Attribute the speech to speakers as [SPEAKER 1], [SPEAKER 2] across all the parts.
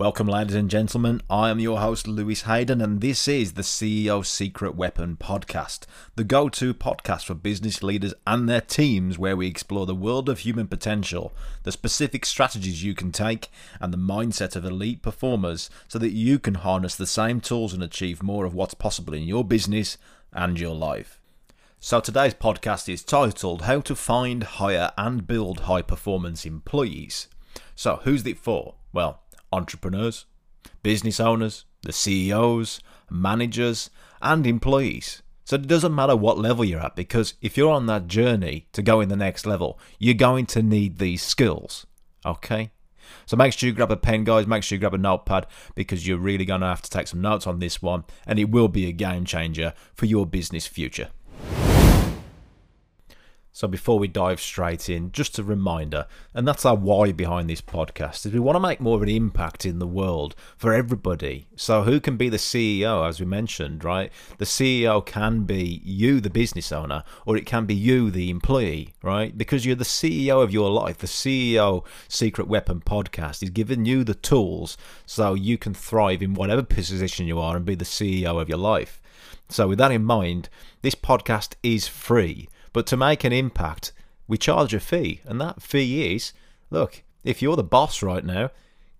[SPEAKER 1] Welcome, ladies and gentlemen. I am your host, Lewis Haydon, and this is the CEO Secret Weapon podcast, the go to podcast for business leaders and their teams, where we explore the world of human potential, the specific strategies you can take, and the mindset of elite performers so that you can harness the same tools and achieve more of what's possible in your business and your life. So, today's podcast is titled How to Find, Hire, and Build High Performance Employees. So, who's it for? Well, entrepreneurs, business owners, the CEOs, managers, and employees. So it doesn't matter what level you're at because if you're on that journey to go in the next level, you're going to need these skills. Okay? So make sure you grab a pen, guys. Make sure you grab a notepad because you're really going to have to take some notes on this one and it will be a game changer for your business future. So before we dive straight in, just a reminder, and that's our why behind this podcast, is we want to make more of an impact in the world for everybody. So who can be the CEO, as we mentioned, right? The CEO can be you, the business owner, or it can be you, the employee, right? Because you're the CEO of your life. The CEO Secret Weapon podcast is giving you the tools so you can thrive in whatever position you are and be the CEO of your life. So with that in mind, this podcast is free. But to make an impact, we charge a fee, and that fee is look, if you're the boss right now,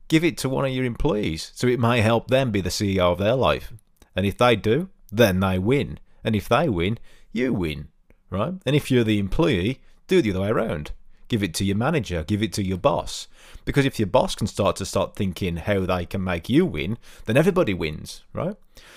[SPEAKER 1] give it to one of your employees so it may help them be the CEO of their life. And if they do, then they win. And if they win, you win, right? And if you're the employee, do the other way around. Give it to your manager, give it to your boss. Because if your boss can start to start thinking how they can make you win, then everybody wins, right?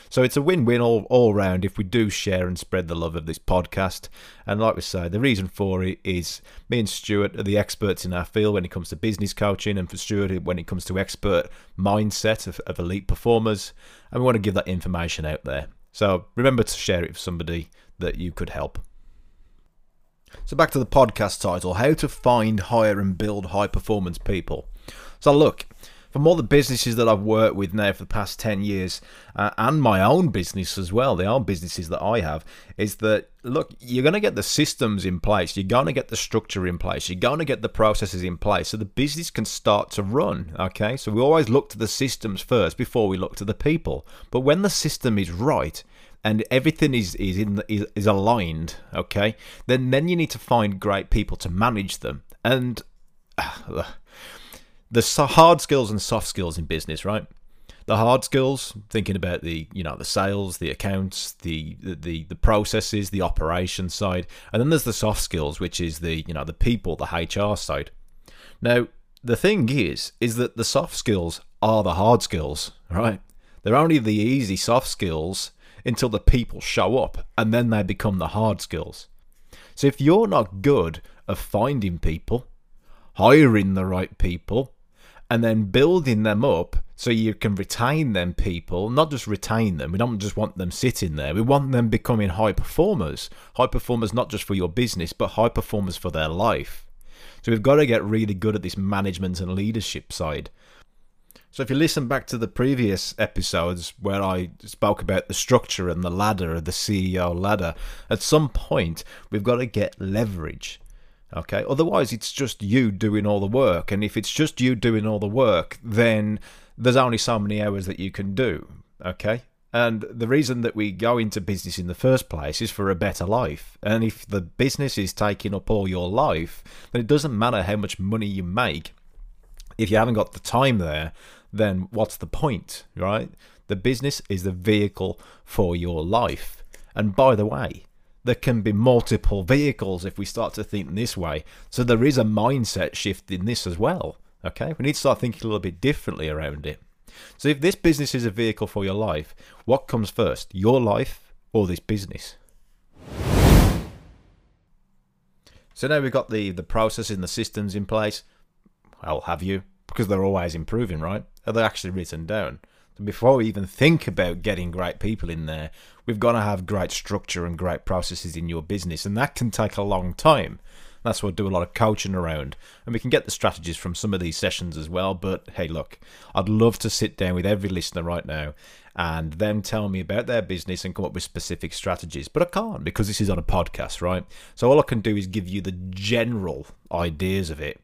[SPEAKER 1] So it's a win-win all, all round if we do share and spread the love of this podcast. And like we say, the reason for it is me and Stuart are the experts in our field when it comes to business coaching, and for Stuart when it comes to expert mindset of, of elite performers. And we want to give that information out there. So remember to share it with somebody that you could help. So back to the podcast title How to Find, Hire and Build High Performance People. So look, from all the businesses that I've worked with now for the past 10 years uh, and my own business as well, the are businesses that I have, is that look, you're going to get the systems in place, you're going to get the structure in place, you're going to get the processes in place so the business can start to run. Okay, so we always look to the systems first before we look to the people. But when the system is right, and everything is is in is, is aligned, okay, then then you need to find great people to manage them. And uh, the hard skills and soft skills in business, right? The hard skills, thinking about the you know the sales, the accounts, the the the processes, the operation side, and then there's the soft skills, which is the you know the people, the HR side. Now the thing is, is that the soft skills are the hard skills, right? They're only the easy soft skills until the people show up and then they become the hard skills. So if you're not good at finding people, hiring the right people, and then building them up so you can retain them people, not just retain them. We don't just want them sitting there. We want them becoming high performers. High performers not just for your business, but high performers for their life. So we've got to get really good at this management and leadership side. So if you listen back to the previous episodes where I spoke about the structure and the ladder, the CEO ladder, at some point we've got to get leverage. Okay, otherwise it's just you doing all the work, and if it's just you doing all the work, then there's only so many hours that you can do. Okay, and the reason that we go into business in the first place is for a better life. And if the business is taking up all your life, then it doesn't matter how much money you make. If you haven't got the time there, then what's the point, right? The business is the vehicle for your life. And by the way, there can be multiple vehicles if we start to think this way. So there is a mindset shift in this as well. Okay, we need to start thinking a little bit differently around it. So if this business is a vehicle for your life, what comes first, your life or this business? So now we've got the the processes and the systems in place. Well, have you? Because they're always improving, right? are they actually written down? So before we even think about getting great people in there, we've got to have great structure and great processes in your business, and that can take a long time. That's what I do a lot of coaching around, and we can get the strategies from some of these sessions as well. But hey, look, I'd love to sit down with every listener right now and them tell me about their business and come up with specific strategies. But I can't because this is on a podcast, right? So all I can do is give you the general ideas of it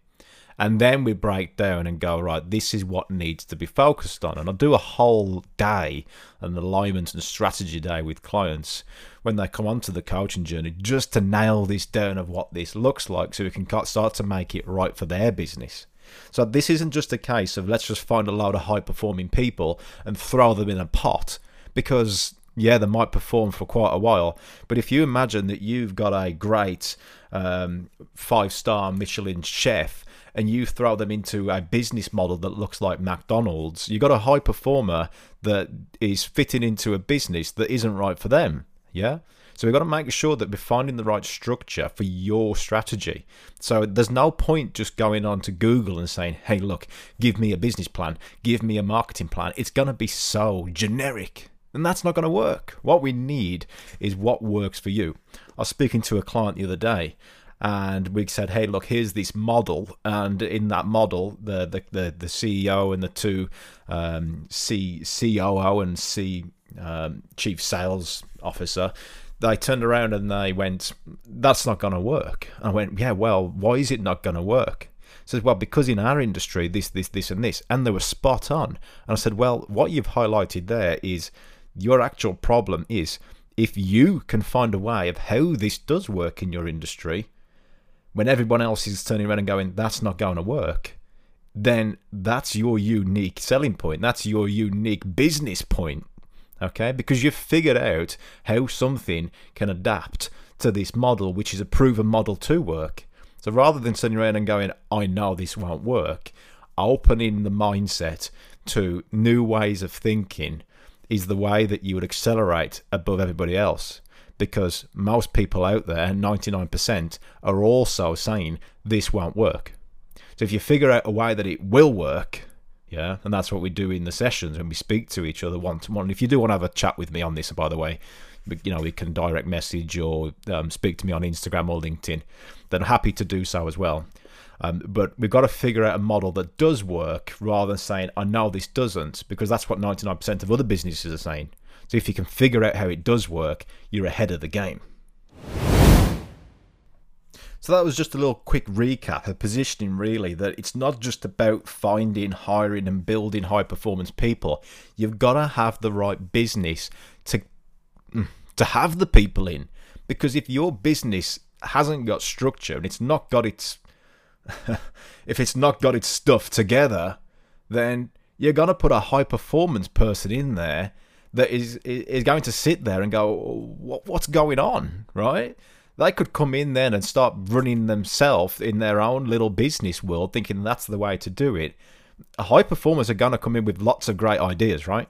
[SPEAKER 1] And then we break down and go, right, this is what needs to be focused on. And I'll do a whole day, an alignment and strategy day with clients when they come onto the coaching journey just to nail this down of what this looks like so we can start to make it right for their business. So this isn't just a case of let's just find a load of high performing people and throw them in a pot because yeah, they might perform for quite a while. But if you imagine that you've got a great um, five star Michelin chef and you throw them into a business model that looks like McDonald's, you've got a high performer that is fitting into a business that isn't right for them. Yeah? So we've got to make sure that we're finding the right structure for your strategy. So there's no point just going on to Google and saying, hey, look, give me a business plan, give me a marketing plan. It's going to be so generic. And that's not going to work. What we need is what works for you. I was speaking to a client the other day and we said, "Hey, look, here's this model, and in that model, the the the, the CEO and the two um, C COO and C um, Chief Sales Officer, they turned around and they went, "That's not going to work." I went, "Yeah, well, why is it not going to work?" says, well, because in our industry, this, this, this, and this, and they were spot on. And I said, well, what you've highlighted there is your actual problem is if you can find a way of how this does work in your industry, when everyone else is turning around and going, that's not going to work, then that's your unique selling point. That's your unique business point. Okay? Because you've figured out how something can adapt to this model, which is a proven model to work. So rather than turning around and going, I know this won't work, opening the mindset to new ways of thinking is the way that you would accelerate above everybody else because most people out there, 99%, are also saying this won't work. So if you figure out a way that it will work, yeah, and that's what we do in the sessions when we speak to each other one to one. If you do want to have a chat with me on this, by the way, you know, we can direct message or um, speak to me on Instagram or LinkedIn, then happy to do so as well. Um, but we've got to figure out a model that does work rather than saying, I know this doesn't, because that's what 99% of other businesses are saying. So if you can figure out how it does work, you're ahead of the game. So that was just a little quick recap of positioning, really, that it's not just about finding, hiring, and building high performance people. You've got to have the right business to, mm, to have the people in. Because if your business hasn't got structure and it's not got its if it's not got its stuff together, then you're to put a high performance person in there that is is going to sit there and go, what, what's going on, right? They could come in then and start running themselves in their own little business world, thinking that's the way to do it. High performers are going to come in with lots of great ideas, right?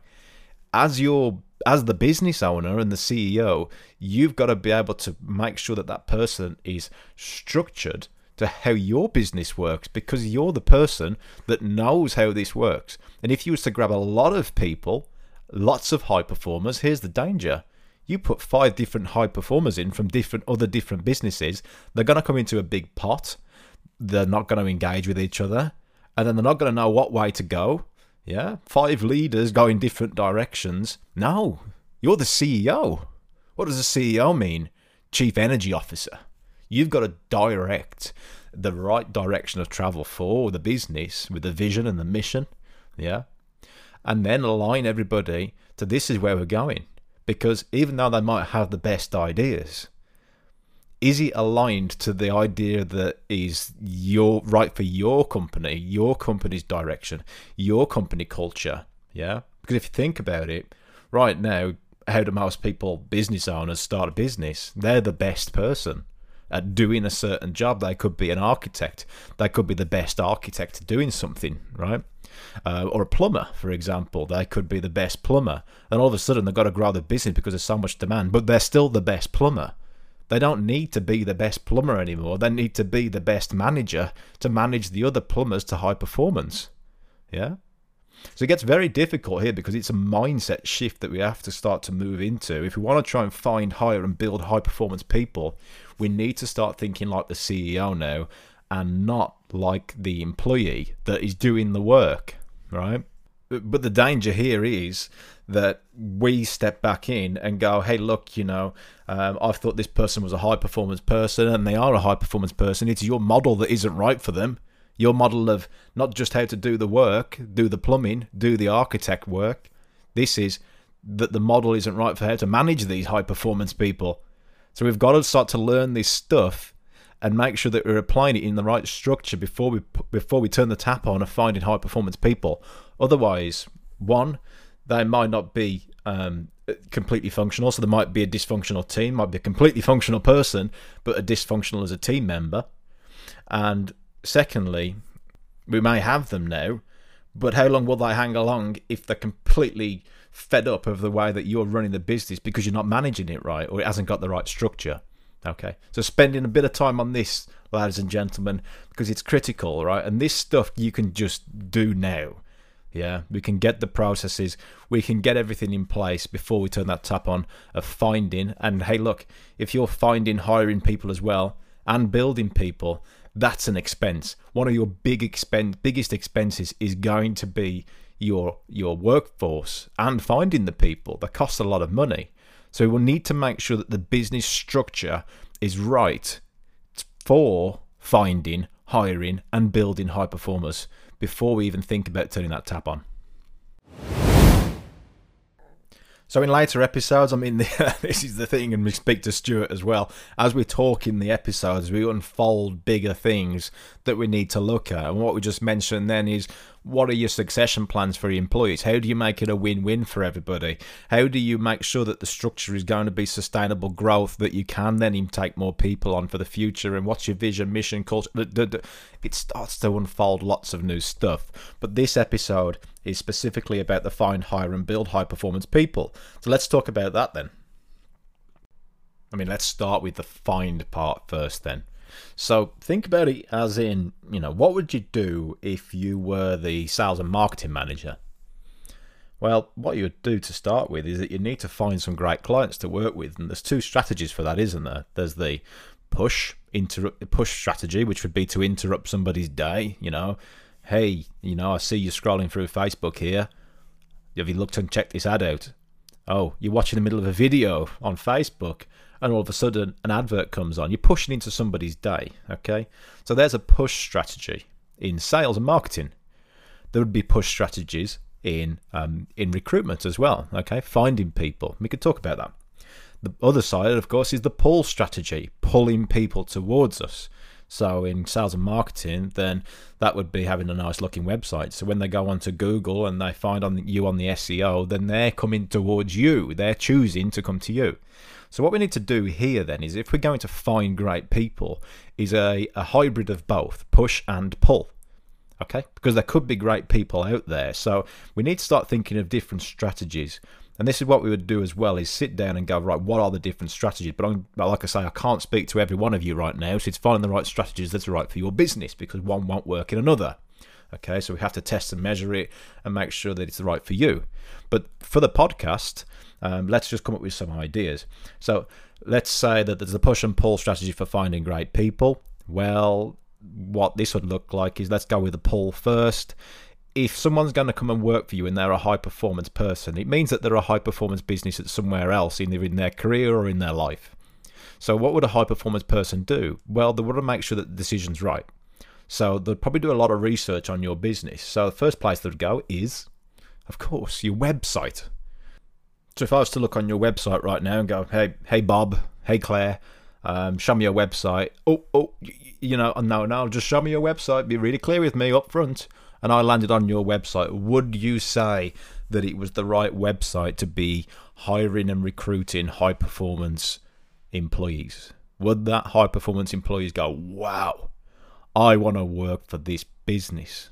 [SPEAKER 1] As your as the business owner and the CEO, you've got to be able to make sure that that person is structured to how your business works because you're the person that knows how this works. And if you was to grab a lot of people, lots of high performers, here's the danger. You put five different high performers in from different other different businesses, they're going to come into a big pot. They're not going to engage with each other, and then they're not going to know what way to go. Yeah, five leaders go in different directions. No, you're the CEO. What does a CEO mean? Chief Energy Officer. You've got to direct the right direction of travel for the business with the vision and the mission. Yeah. And then align everybody to this is where we're going. Because even though they might have the best ideas, is it aligned to the idea that is your right for your company, your company's direction, your company culture? Yeah. Because if you think about it, right now, how do most people, business owners, start a business? They're the best person at doing a certain job. They could be an architect. They could be the best architect doing something, right? Uh, or a plumber, for example. They could be the best plumber. And all of a sudden they've got to grow their business because there's so much demand, but they're still the best plumber. They don't need to be the best plumber anymore. They need to be the best manager to manage the other plumbers to high performance. Yeah? So it gets very difficult here because it's a mindset shift that we have to start to move into. If we want to try and find higher and build high performance people, we need to start thinking like the CEO now and not like the employee that is doing the work, right? But the danger here is that we step back in and go, hey, look, you know, um, I thought this person was a high performance person and they are a high performance person. It's your model that isn't right for them Your model of not just how to do the work, do the plumbing, do the architect work. This is that the model isn't right for how to manage these high performance people. So we've got to start to learn this stuff and make sure that we're applying it in the right structure before we before we turn the tap on of finding high performance people. Otherwise, one, they might not be um, completely functional. So there might be a dysfunctional team, might be a completely functional person, but a dysfunctional as a team member. And secondly, we may have them now, but how long will they hang along if they're completely fed up of the way that you're running the business because you're not managing it right or it hasn't got the right structure? Okay, so spending a bit of time on this, ladies and gentlemen, because it's critical, right? And this stuff you can just do now. Yeah, we can get the processes, we can get everything in place before we turn that tap on of finding. And hey, look, if you're finding, hiring people as well, and building people, that's an expense. One of your big expense, biggest expenses is going to be your your workforce and finding the people. That costs a lot of money. So we will need to make sure that the business structure is right for finding, hiring, and building high performers before we even think about turning that tap on. So in later episodes, I mean, the, this is the thing, and we speak to Stuart as well. As we talk in the episodes, we unfold bigger things that we need to look at. And what we just mentioned then is what are your succession plans for your employees? How do you make it a win-win for everybody? How do you make sure that the structure is going to be sustainable growth that you can then take more people on for the future? And what's your vision, mission, culture? It starts to unfold lots of new stuff. But this episode is specifically about the find, hire, and build high-performance people. So let's talk about that then. I mean, let's start with the find part first then. So think about it as in, you know, what would you do if you were the sales and marketing manager? Well, what you would do to start with is that you need to find some great clients to work with, and there's two strategies for that, isn't there? There's the push interrupt push strategy, which would be to interrupt somebody's day. You know, hey, you know, I see you scrolling through Facebook here. Have you looked and checked this ad out? Oh, you're watching the middle of a video on Facebook and all of a sudden an advert comes on. You're pushing into somebody's day, okay? So there's a push strategy in sales and marketing. There would be push strategies in um, in recruitment as well, okay? Finding people. We could talk about that. The other side, of course, is the pull strategy, pulling people towards us. So in sales and marketing, then that would be having a nice looking website. So when they go onto Google and they find on you on the SEO, then they're coming towards you. They're choosing to come to you. So what we need to do here then is if we're going to find great people, is a, a hybrid of both, push and pull. Okay? Because there could be great people out there. So we need to start thinking of different strategies. And this is what we would do as well: is sit down and go right. What are the different strategies? But, I'm, like I say, I can't speak to every one of you right now. So it's finding the right strategies that's right for your business because one won't work in another. Okay, so we have to test and measure it and make sure that it's right for you. But for the podcast, um, let's just come up with some ideas. So let's say that there's a push and pull strategy for finding great people. Well, what this would look like is let's go with the pull first. If someone's going to come and work for you and they're a high performance person, it means that they're a high performance business at somewhere else, either in their career or in their life. So, what would a high performance person do? Well, they want to make sure that the decision's right. So they'd probably do a lot of research on your business. So the first place they'd go is, of course, your website. So if I was to look on your website right now and go, hey, hey Bob, hey Claire, um, show me your website. Oh, oh, you know, no, no, just show me your website. Be really clear with me up front. And I landed on your website. Would you say that it was the right website to be hiring and recruiting high performance employees? Would that high performance employees go, wow, I want to work for this business.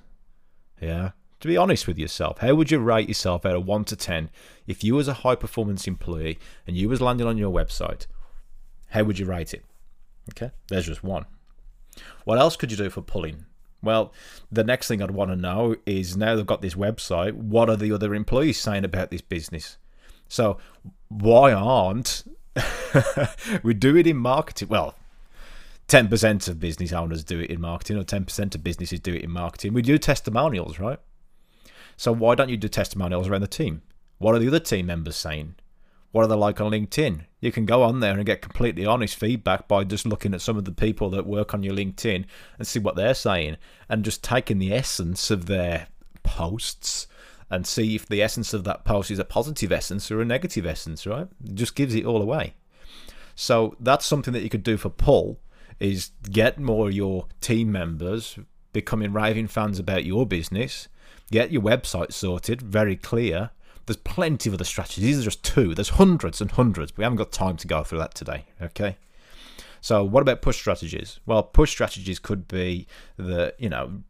[SPEAKER 1] Yeah. To be honest with yourself, how would you rate yourself out of 1 to 10 if you was a high performance employee and you was landing on your website? How would you rate it? Okay, there's just one. What else could you do for pulling? Well, the next thing I'd want to know is now they've got this website, what are the other employees saying about this business? So, why aren't we do it in marketing? Well, 10% of business owners do it in marketing, or 10% of businesses do it in marketing. We do testimonials, right? So why don't you do testimonials around the team? What are the other team members saying? What are they like on LinkedIn? You can go on there and get completely honest feedback by just looking at some of the people that work on your LinkedIn and see what they're saying and just taking the essence of their posts and see if the essence of that post is a positive essence or a negative essence, right? It just gives it all away. So that's something that you could do for pull is get more of your team members becoming raving fans about your business, get your website sorted, very clear. There's plenty of other strategies. These are just two. There's hundreds and hundreds. We haven't got time to go through that today. Okay. So what about push strategies? Well, push strategies could be that, you know,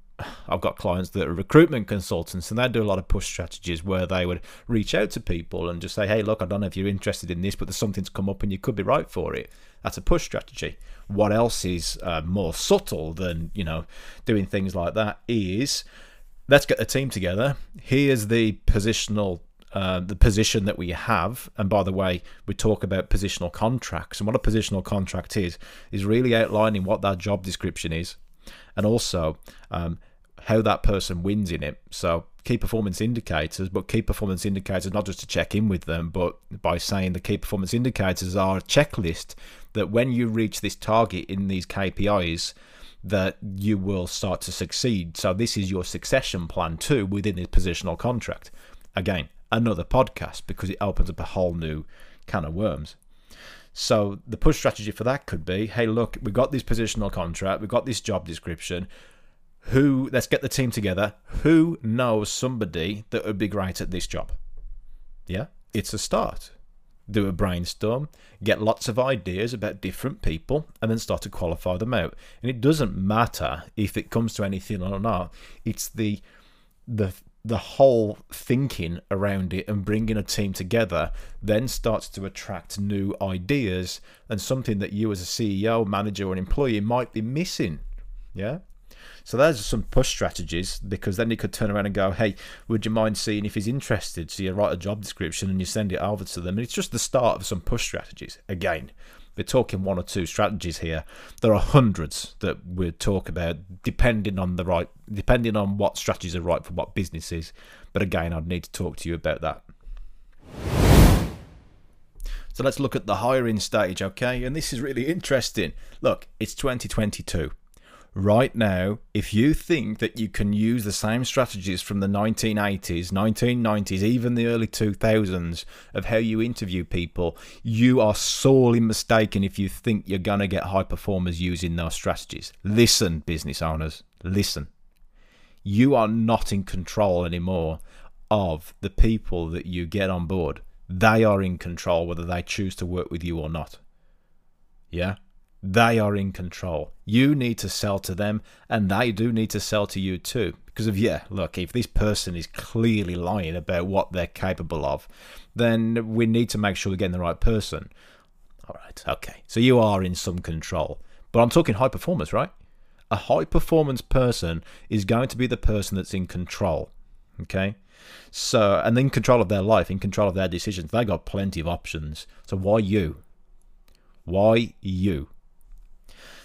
[SPEAKER 1] I've got clients that are recruitment consultants and they do a lot of push strategies where they would reach out to people and just say, hey, look, I don't know if you're interested in this, but there's something to come up and you could be right for it. That's a push strategy. What else is uh, more subtle than, you know, doing things like that is let's get the team together. Here's the positional uh, the position that we have. And by the way, we talk about positional contracts. And what a positional contract is, is really outlining what that job description is and also um, how that person wins in it. So key performance indicators, but key performance indicators not just to check in with them, but by saying the key performance indicators are a checklist that when you reach this target in these KPIs, that you will start to succeed. So this is your succession plan too within this positional contract. Again, another podcast because it opens up a whole new can of worms. So the push strategy for that could be, hey, look, we got this positional contract, we got this job description. Who let's get the team together. Who knows somebody that would be great at this job? Yeah, it's a start. Do a brainstorm, get lots of ideas about different people, and then start to qualify them out. And it doesn't matter if it comes to anything or not. It's the the the whole thinking around it and bringing a team together then starts to attract new ideas and something that you as a CEO, manager, or an employee might be missing. Yeah. So there's some push strategies because then you could turn around and go, hey, would you mind seeing if he's interested? So you write a job description and you send it over to them. And it's just the start of some push strategies. Again, we're talking one or two strategies here. There are hundreds that we talk about, depending on the right, depending on what strategies are right for what businesses. But again, I'd need to talk to you about that. So let's look at the hiring stage, okay? And this is really interesting. Look, it's 2022 right now, if you think that you can use the same strategies from the 1980s, 1990s, even the early 2000s of how you interview people, you are sorely mistaken if you think you're going to get high performers using those strategies. Listen, business owners, listen. You are not in control anymore of the people that you get on board. They are in control whether they choose to work with you or not. Yeah? They are in control. You need to sell to them, and they do need to sell to you too. Because of, yeah, look, if this person is clearly lying about what they're capable of, then we need to make sure we're getting the right person. All right, okay. So you are in some control. But I'm talking high performance, right? A high performance person is going to be the person that's in control. Okay? So, and in control of their life, in control of their decisions. They got plenty of options. So why you? Why you?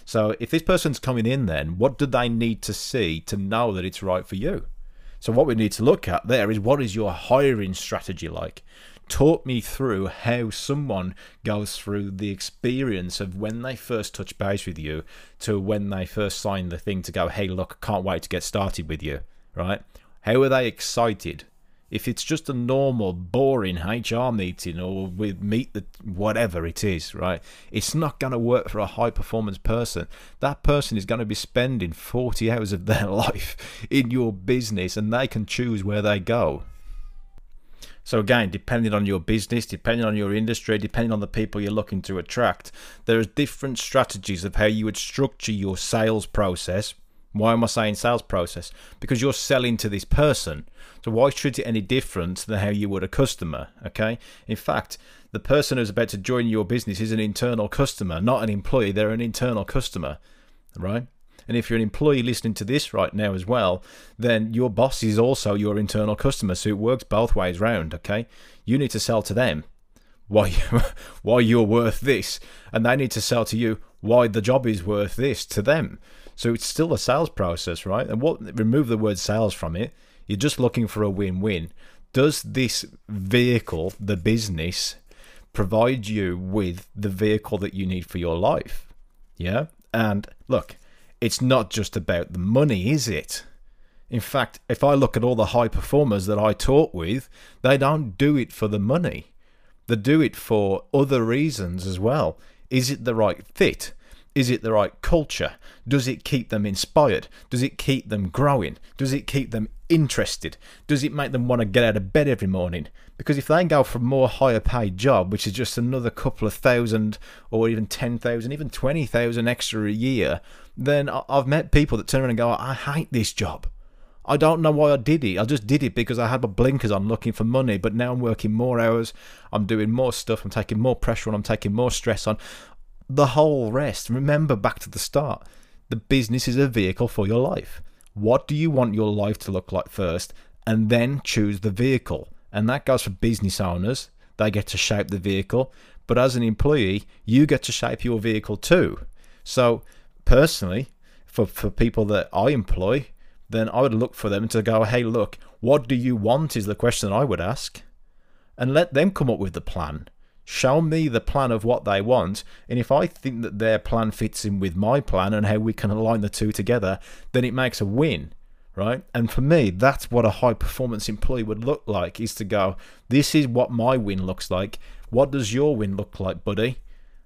[SPEAKER 1] So if this person's coming in, then what do they need to see to know that it's right for you? So what we need to look at there is what is your hiring strategy like? Talk me through how someone goes through the experience of when they first touch base with you to when they first sign the thing to go, hey, look, can't wait to get started with you, right? How are they excited? If it's just a normal, boring HR meeting or we meet the whatever it is, right? It's not going to work for a high performance person. That person is going to be spending 40 hours of their life in your business and they can choose where they go. So again, depending on your business, depending on your industry, depending on the people you're looking to attract, there are different strategies of how you would structure your sales process why am I saying sales process? Because you're selling to this person. So why treat it any different than how you would a customer? Okay. In fact, the person who's about to join your business is an internal customer, not an employee. They're an internal customer, right? And if you're an employee listening to this right now as well, then your boss is also your internal customer. So it works both ways round. Okay. You need to sell to them why why you're worth this, and they need to sell to you why the job is worth this to them. So it's still a sales process, right? And what remove the word sales from it, you're just looking for a win-win. Does this vehicle, the business, provide you with the vehicle that you need for your life. Yeah? And look, it's not just about the money, is it? In fact, if I look at all the high performers that I talk with, they don't do it for the money. They do it for other reasons as well. Is it the right fit? Is it the right culture? Does it keep them inspired? Does it keep them growing? Does it keep them interested? Does it make them want to get out of bed every morning? Because if they go for a more higher paid job, which is just another couple of thousand or even 10,000, even 20,000 extra a year, then I've met people that turn around and go, I hate this job. I don't know why I did it. I just did it because I had my blinkers on looking for money, but now I'm working more hours, I'm doing more stuff, I'm taking more pressure on, I'm taking more stress on the whole rest. Remember back to the start. The business is a vehicle for your life. What do you want your life to look like first? And then choose the vehicle. And that goes for business owners. They get to shape the vehicle. But as an employee, you get to shape your vehicle too. So, personally, for, for people that I employ, then I would look for them to go, hey, look, what do you want? Is the question I would ask. And let them come up with the plan. Show me the plan of what they want, and if I think that their plan fits in with my plan and how we can align the two together, then it makes a win, right? And for me, that's what a high performance employee would look like is to go, this is what my win looks like. What does your win look like, buddy?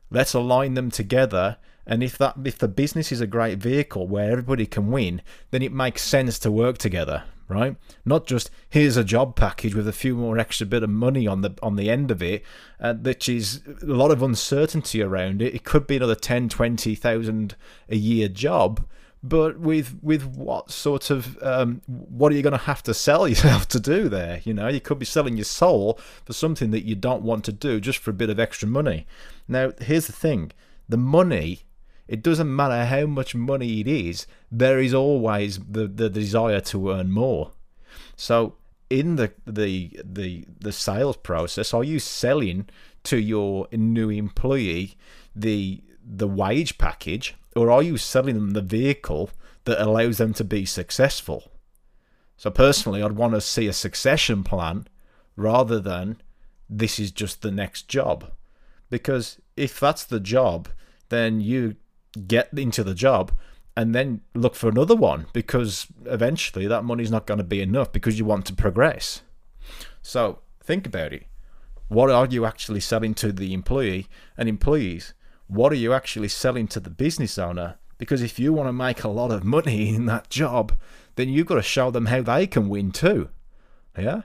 [SPEAKER 1] Let's align them together and if that if the business is a great vehicle where everybody can win, then it makes sense to work together, right? Not just here's a job package with a few more extra bit of money on the on the end of it, uh, which is a lot of uncertainty around it. It could be another 10, 20,000 a year job, but with with what sort of um, what are you going to have to sell yourself to do there? You know, you could be selling your soul for something that you don't want to do just for a bit of extra money. Now, here's the thing: the money it doesn't matter how much money it is, there is always the, the desire to earn more. So in the the the the sales process, are you selling to your new employee the the wage package, or are you selling them the vehicle that allows them to be successful? So personally, I'd want to see a succession plan rather than this is just the next job, because if that's the job, then you get into the job and then look for another one because eventually that money's not going to be enough because you want to progress. So think about it. What are you actually selling to the employee and employees? What are you actually selling to the business owner? Because if you want to make a lot of money in that job, then you've got to show them how they can win too. Yeah?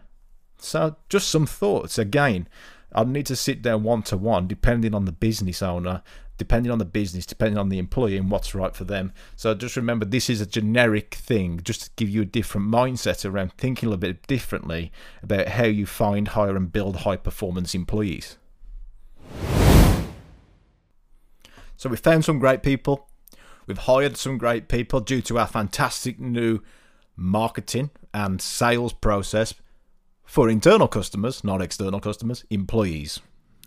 [SPEAKER 1] So just some thoughts. Again, I'd need to sit down one to one, depending on the business owner, depending on the business, depending on the employee and what's right for them. So just remember, this is a generic thing, just to give you a different mindset around thinking a little bit differently about how you find, hire, and build high performance employees. So we found some great people. We've hired some great people due to our fantastic new marketing and sales process for internal customers, not external customers, employees.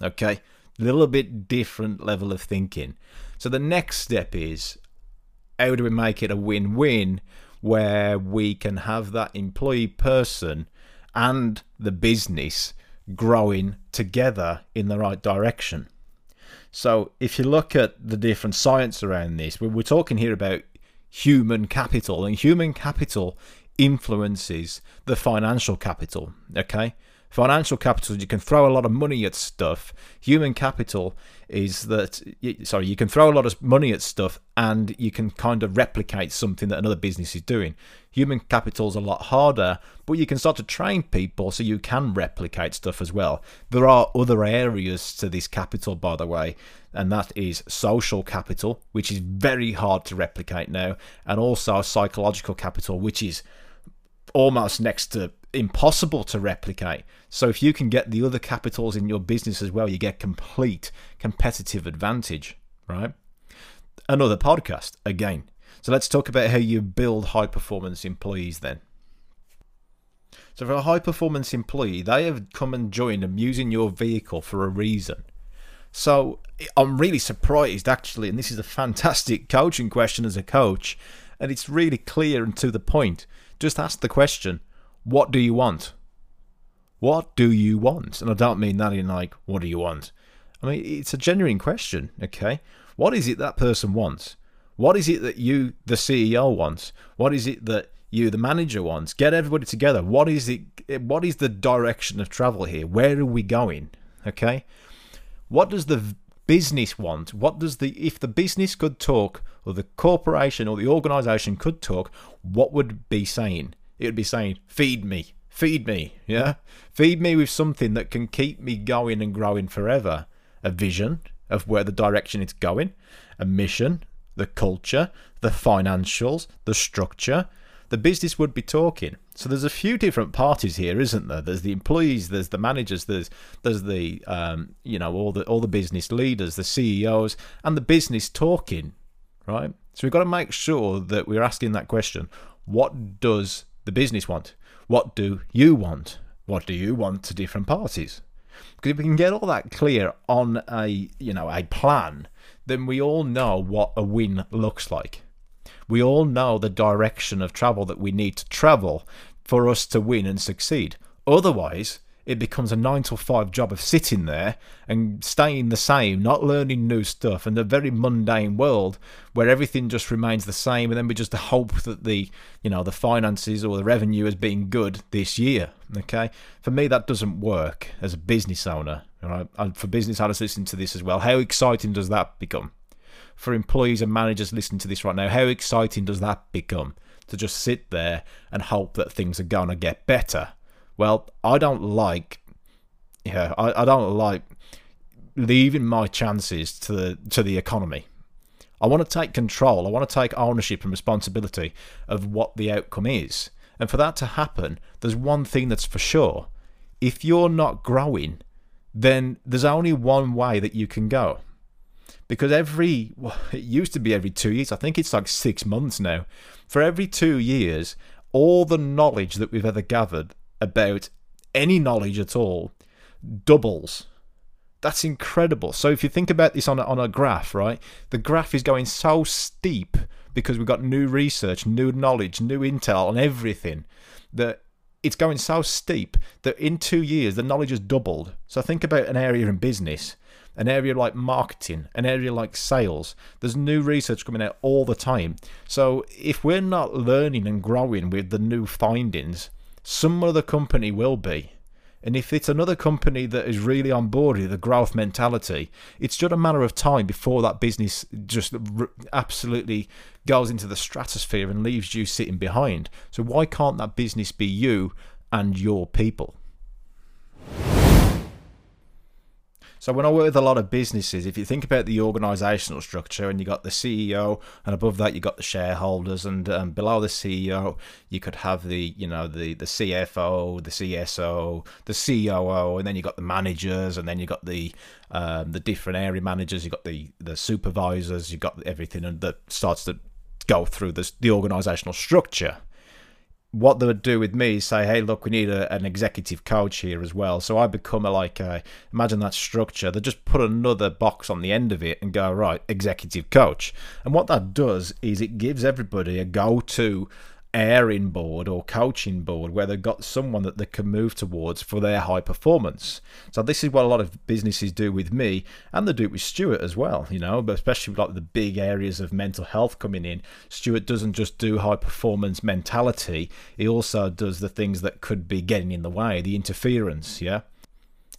[SPEAKER 1] Okay, little bit different level of thinking. So the next step is how do we make it a win win where we can have that employee person and the business growing together in the right direction? So if you look at the different science around this, we're talking here about human capital, and human capital influences the financial capital. Okay, financial capital you can throw a lot of money at stuff. Human capital is that sorry you can throw a lot of money at stuff and you can kind of replicate something that another business is doing. Human capital is a lot harder, but you can start to train people so you can replicate stuff as well. There are other areas to this capital, by the way, and that is social capital, which is very hard to replicate now, and also psychological capital, which is almost next to impossible to replicate. So if you can get the other capitals in your business as well, you get complete competitive advantage, right? Another podcast again. So let's talk about how you build high performance employees then. So for a high performance employee, they have come and joined and using your vehicle for a reason. So I'm really surprised actually, and this is a fantastic coaching question as a coach, and it's really clear and to the point. Just ask the question, what do you want? What do you want? And I don't mean that in like, what do you want? I mean, it's a genuine question, okay? What is it that person wants? What is it that you, the CEO, wants? What is it that you, the manager, wants? Get everybody together. What is it? What is the direction of travel here? Where are we going? Okay. What does the business want? What does the if the business could talk, or the corporation or the organization could talk, what would be saying? It would be saying, "Feed me, feed me, yeah, feed me with something that can keep me going and growing forever." A vision of where the direction it's going, a mission, the culture, the financials, the structure, the business would be talking. So there's a few different parties here, isn't there? There's the employees, there's the managers, there's there's the um, you know all the all the business leaders, the CEOs, and the business talking, right? So we've got to make sure that we're asking that question: What does the business want? What do you want? What do you want to different parties? Because if we can get all that clear on a you know a plan, then we all know what a win looks like. We all know the direction of travel that we need to travel for us to win and succeed. Otherwise, it becomes a nine to five job of sitting there and staying the same, not learning new stuff, and a very mundane world where everything just remains the same, and then we just hope that the you know the finances or the revenue has been good this year. Okay, for me that doesn't work as a business owner. And for business owners listening to this as well, how exciting does that become? For employees and managers listening to this right now, how exciting does that become? To just sit there and hope that things are going to get better well, I don't like, yeah, I, I don't like leaving my chances to the to the economy. I want to take control. I want to take ownership and responsibility of what the outcome is. And for that to happen, there's one thing that's for sure. If you're not growing, then there's only one way that you can go. Because every, well, it used to be every two years, I think it's like six months now. For every two years, all the knowledge that we've ever gathered about any knowledge at all doubles. That's incredible. So if you think about this on a, on a graph, right, the graph is going so steep because we've got new research, new knowledge, new intel on everything that it's going so steep that in two years the knowledge has doubled. So think about an area in business, an area like marketing, an area like sales. There's new research coming out all the time. So if we're not learning and growing with the new findings, some other company will be. And if it's another company that is really on board with the growth mentality, it's just a matter of time before that business just absolutely goes into the stratosphere and leaves you sitting behind. So, why can't that business be you and your people? So when I work with a lot of businesses, if you think about the organisational structure, and you got the CEO, and above that you got the shareholders, and um, below the CEO you could have the you know the the CFO, the CSO, the COO, and then you got the managers, and then you got the um, the different area managers, you got the the supervisors, you got everything, and that starts to go through this the organisational structure what they would do with me is say, hey, look, we need a, an executive coach here as well. So I become a like, a, imagine that structure. They just put another box on the end of it and go, right, executive coach. And what that does is it gives everybody a go to airing board or coaching board where they've got someone that they can move towards for their high performance. So this is what a lot of businesses do with me, and they do it with Stuart as well. You know, but especially with like the big areas of mental health coming in. Stuart doesn't just do high performance mentality; he also does the things that could be getting in the way, the interference. Yeah.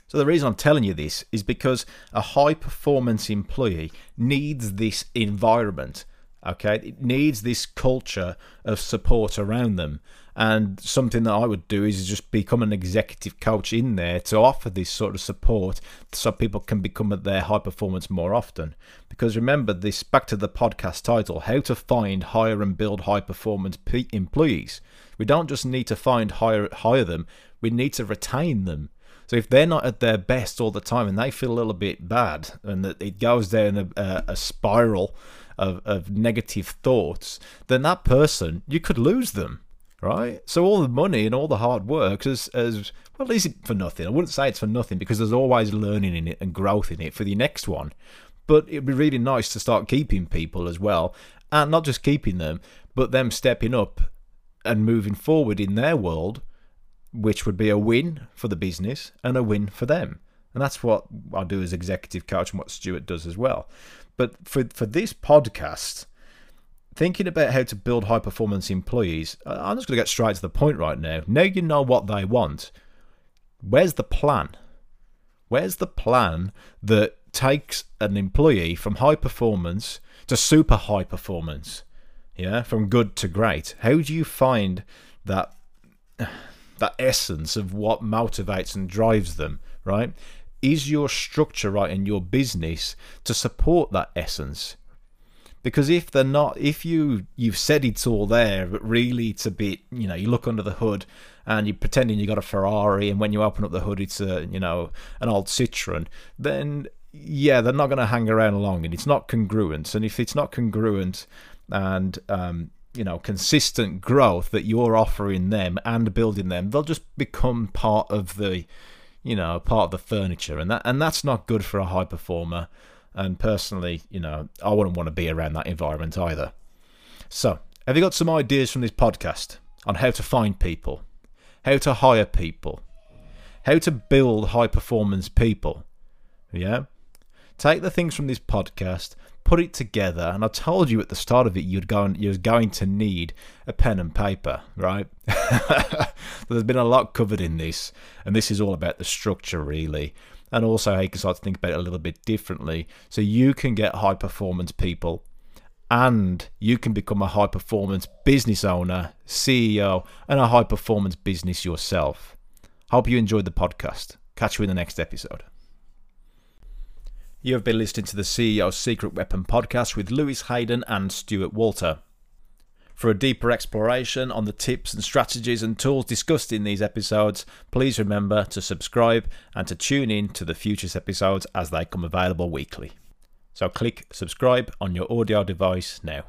[SPEAKER 1] So the reason I'm telling you this is because a high performance employee needs this environment Okay, it needs this culture of support around them. And something that I would do is just become an executive coach in there to offer this sort of support so people can become at their high performance more often. Because remember, this back to the podcast title How to Find, Hire, and Build High Performance Employees. We don't just need to find, hire, hire them, we need to retain them. So if they're not at their best all the time and they feel a little bit bad and it goes down a, a spiral of, of negative thoughts, then that person, you could lose them, right? So all the money and all the hard work as as well is it for nothing? I wouldn't say it's for nothing because there's always learning in it and growth in it for the next one. But it'd be really nice to start keeping people as well, and not just keeping them, but them stepping up and moving forward in their world which would be a win for the business and a win for them. And that's what I do as executive coach and what Stuart does as well. But for, for this podcast, thinking about how to build high performance employees, I'm just going to get straight to the point right now. Now you know what they want. Where's the plan? Where's the plan that takes an employee from high performance to super high performance? Yeah, from good to great. How do you find that that essence of what motivates and drives them, right? Is your structure right in your business to support that essence? Because if they're not, if you you've said it's all there, but really it's a bit, you know, you look under the hood and you're pretending you got a Ferrari, and when you open up the hood, it's a, you know, an old Citroen, then yeah, they're not going to hang around long, and it's not congruent. And if it's not congruent, and um, you know consistent growth that you're offering them and building them, they'll just become part of the you know part of the furniture, and that and that's not good for a high performer. And personally, you know, I wouldn't want to be around that environment either. So, have you got some ideas from this podcast on how to find people, how to hire people, how to build high performance people? Yeah? Take the things from this podcast, put it together, and I told you at the start of it you'd go and, you're going to need a pen and paper, right? There's been a lot covered in this, and this is all about the structure, really, and also how you can start to think about it a little bit differently, so you can get high performance people, and you can become a high performance business owner, CEO, and a high performance business yourself. Hope you enjoyed the podcast. Catch you in the next episode. You have been listening to the CEO's Secret Weapon podcast with Lewis Haydon and Stuart Walter. For a deeper exploration on the tips and strategies and tools discussed in these episodes, please remember to subscribe and to tune in to the future episodes as they come available weekly. So click subscribe on your audio device now.